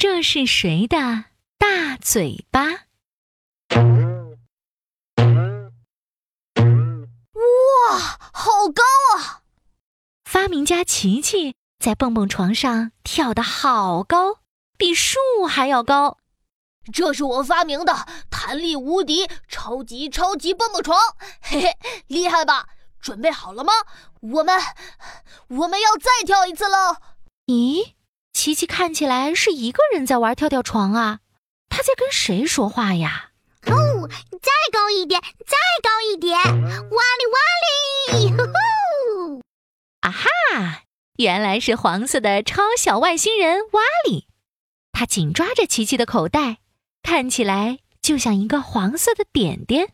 这是谁的大嘴巴？哇，好高啊！发明家琪琪在蹦蹦床上跳得好高，比树还要高。这是我发明的弹力无敌超级超级蹦蹦床，嘿嘿，厉害吧？准备好了吗？我们我们要再跳一次喽！咦，琪琪看起来是一个人在玩跳跳床啊？他在跟谁说话呀？哦，再高一点，再高一点！哇哩哇哩！呼呼！啊哈，原来是黄色的超小外星人瓦里，他紧抓着琪琪的口袋，看起来就像一个黄色的点点。哇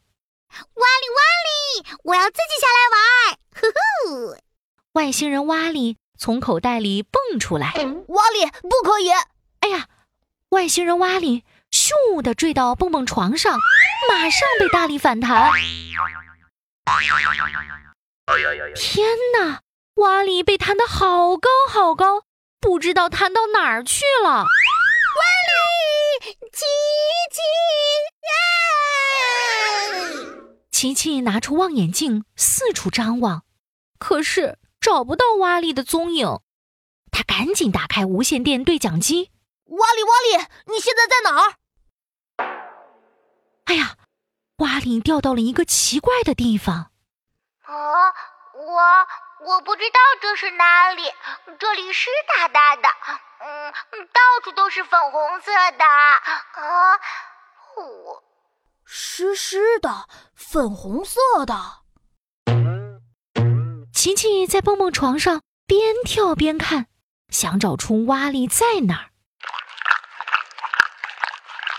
哩哇哩！我要自己下来玩！呼呼！外星人瓦里从口袋里蹦出来，瓦里不可以！哎呀，外星人瓦里咻的坠到蹦蹦床上，马上被大力反弹。天哪！瓦里被弹得好高好高，不知道弹到哪儿去了。瓦里，琪琪，琪琪拿出望远镜四处张望，可是找不到瓦力的踪影。他赶紧打开无线电对讲机：“瓦力，瓦力，你现在在哪儿？”哎呀，瓦力掉到了一个奇怪的地方。啊，我。我不知道这是哪里，这里湿哒哒的，嗯，到处都是粉红色的啊，我湿湿的，粉红色的。琪琪在蹦蹦床上边跳边看，想找出蛙力在哪儿。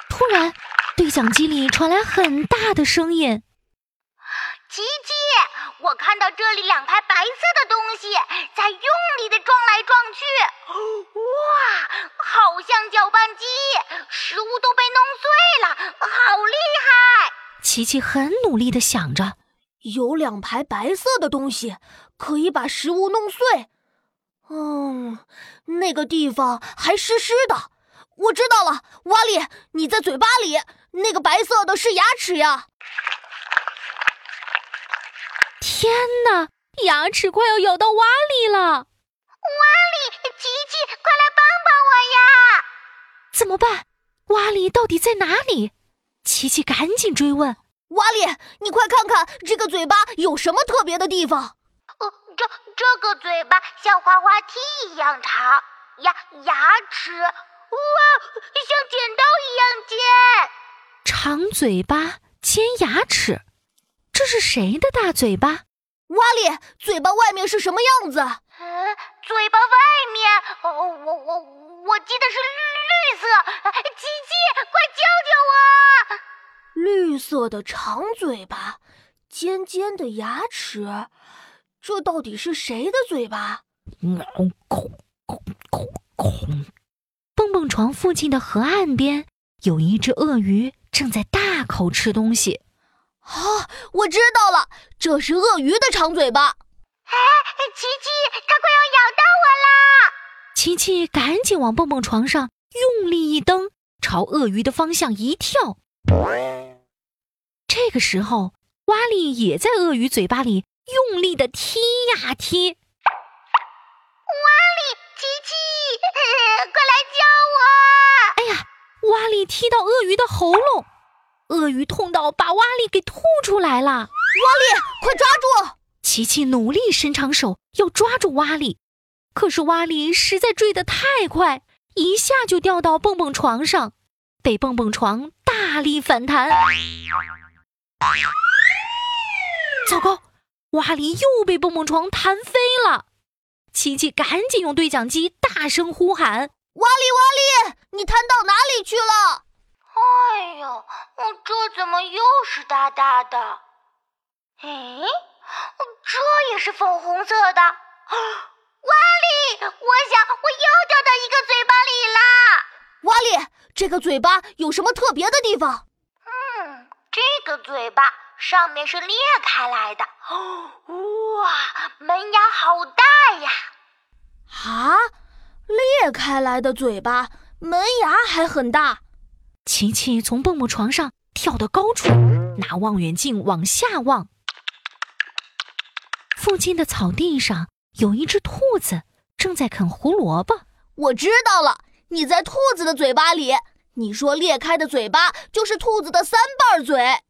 突然，对讲机里传来很大的声音：“琪琪。”我看到这里两排白色的东西在用力的撞来撞去，哇，好像搅拌机，食物都被弄碎了，好厉害！琪琪很努力的想着，有两排白色的东西可以把食物弄碎。嗯，那个地方还湿湿的。我知道了，瓦里，你在嘴巴里，那个白色的是牙齿呀。天哪！牙齿快要咬到瓦里了！瓦里，琪琪，快来帮帮我呀！怎么办？瓦里到底在哪里？琪琪赶紧追问。瓦里，你快看看这个嘴巴有什么特别的地方？呃，这这个嘴巴像滑滑梯一样长，牙牙齿哇，像剪刀一样尖。长嘴巴，尖牙齿。这是谁的大嘴巴？瓦里，嘴巴外面是什么样子？呃，嘴巴外面，哦，我我我记得是绿绿色。琪琪，快救救我！绿色的长嘴巴，尖尖的牙齿，这到底是谁的嘴巴？空空空空空！蹦蹦床附近的河岸边，有一只鳄鱼正在大口吃东西。啊，我知道了，这是鳄鱼的长嘴巴。哎，琪琪，它快要咬到我啦！琪琪赶紧往蹦蹦床上用力一蹬，朝鳄鱼的方向一跳。这个时候，瓦力也在鳄鱼嘴巴里用力的踢呀踢。瓦力，琪琪，快来救我！哎呀，瓦力踢到鳄鱼的喉咙。鳄鱼痛到把瓦力给吐出来了！瓦力，快抓住！琪琪努力伸长手要抓住瓦力，可是瓦力实在坠得太快，一下就掉到蹦蹦床上，被蹦蹦床大力反弹。糟糕，瓦力又被蹦蹦床弹飞了！琪琪赶紧用对讲机大声呼喊：“瓦力，瓦力，你弹到哪里去了？”哎呦，这怎么又是大大的？哎，这也是粉红色的。瓦力，我想我又掉到一个嘴巴里啦！瓦力，这个嘴巴有什么特别的地方？嗯，这个嘴巴上面是裂开来的。哇，门牙好大呀！啊，裂开来的嘴巴。门牙还很大。琪琪从蹦蹦床上跳到高处，拿望远镜往下望。附近的草地上有一只兔子正在啃胡萝卜。我知道了，你在兔子的嘴巴里。你说裂开的嘴巴就是兔子的三瓣嘴。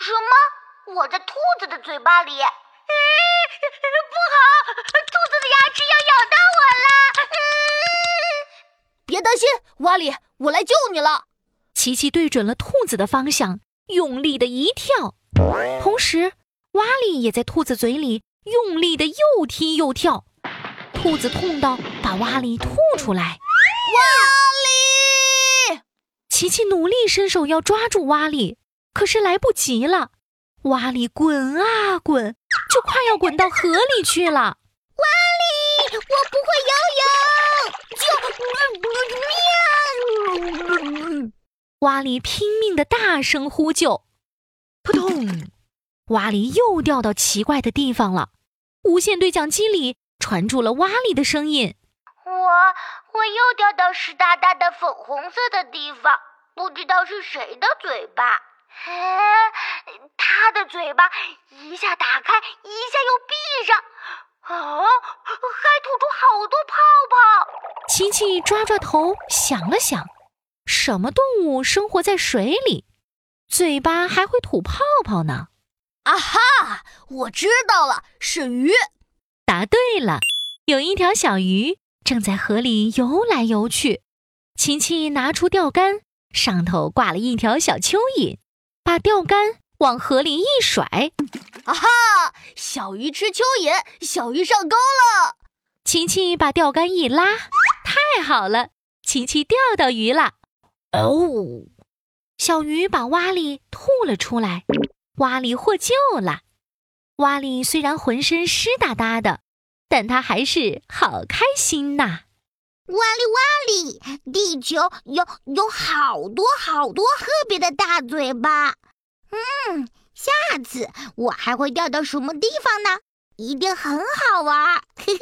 什么？我在兔子的嘴巴里？嗯，不好，兔子的牙齿要咬到我了。嗯，别担心，瓦里，我来救你了。琪琪对准了兔子的方向，用力的一跳，同时瓦里也在兔子嘴里用力的又踢又跳。兔子痛到把瓦里吐出来。瓦里，琪琪努力伸手要抓住瓦里，可是来不及了。瓦里滚啊滚，就快要滚到河里去了。瓦里，我不会游泳，救！命！瓦里拼命的大声呼救，扑通！瓦里又掉到奇怪的地方了。无线对讲机里传出了瓦里的声音：“我我又掉到湿哒哒的粉红色的地方，不知道是谁的嘴巴。”哎，他的嘴巴一下打开，一下又闭上，哦，还吐出好多泡泡。琪琪抓抓头，想了想，什么动物生活在水里，嘴巴还会吐泡泡呢？啊哈，我知道了，是鱼。答对了，有一条小鱼正在河里游来游去。琪琪拿出钓竿，上头挂了一条小蚯蚓。把钓竿往河里一甩，啊哈！小鱼吃蚯蚓，小鱼上钩了。琪琪把钓竿一拉，太好了，琪琪钓到鱼了。哦，小鱼把蛙里吐了出来，蛙里获救了。蛙里虽然浑身湿哒哒的，但它还是好开心呐。哇哩哇哩，地球有有好多好多特别的大嘴巴。嗯，下次我还会掉到什么地方呢？一定很好玩。嘿嘿。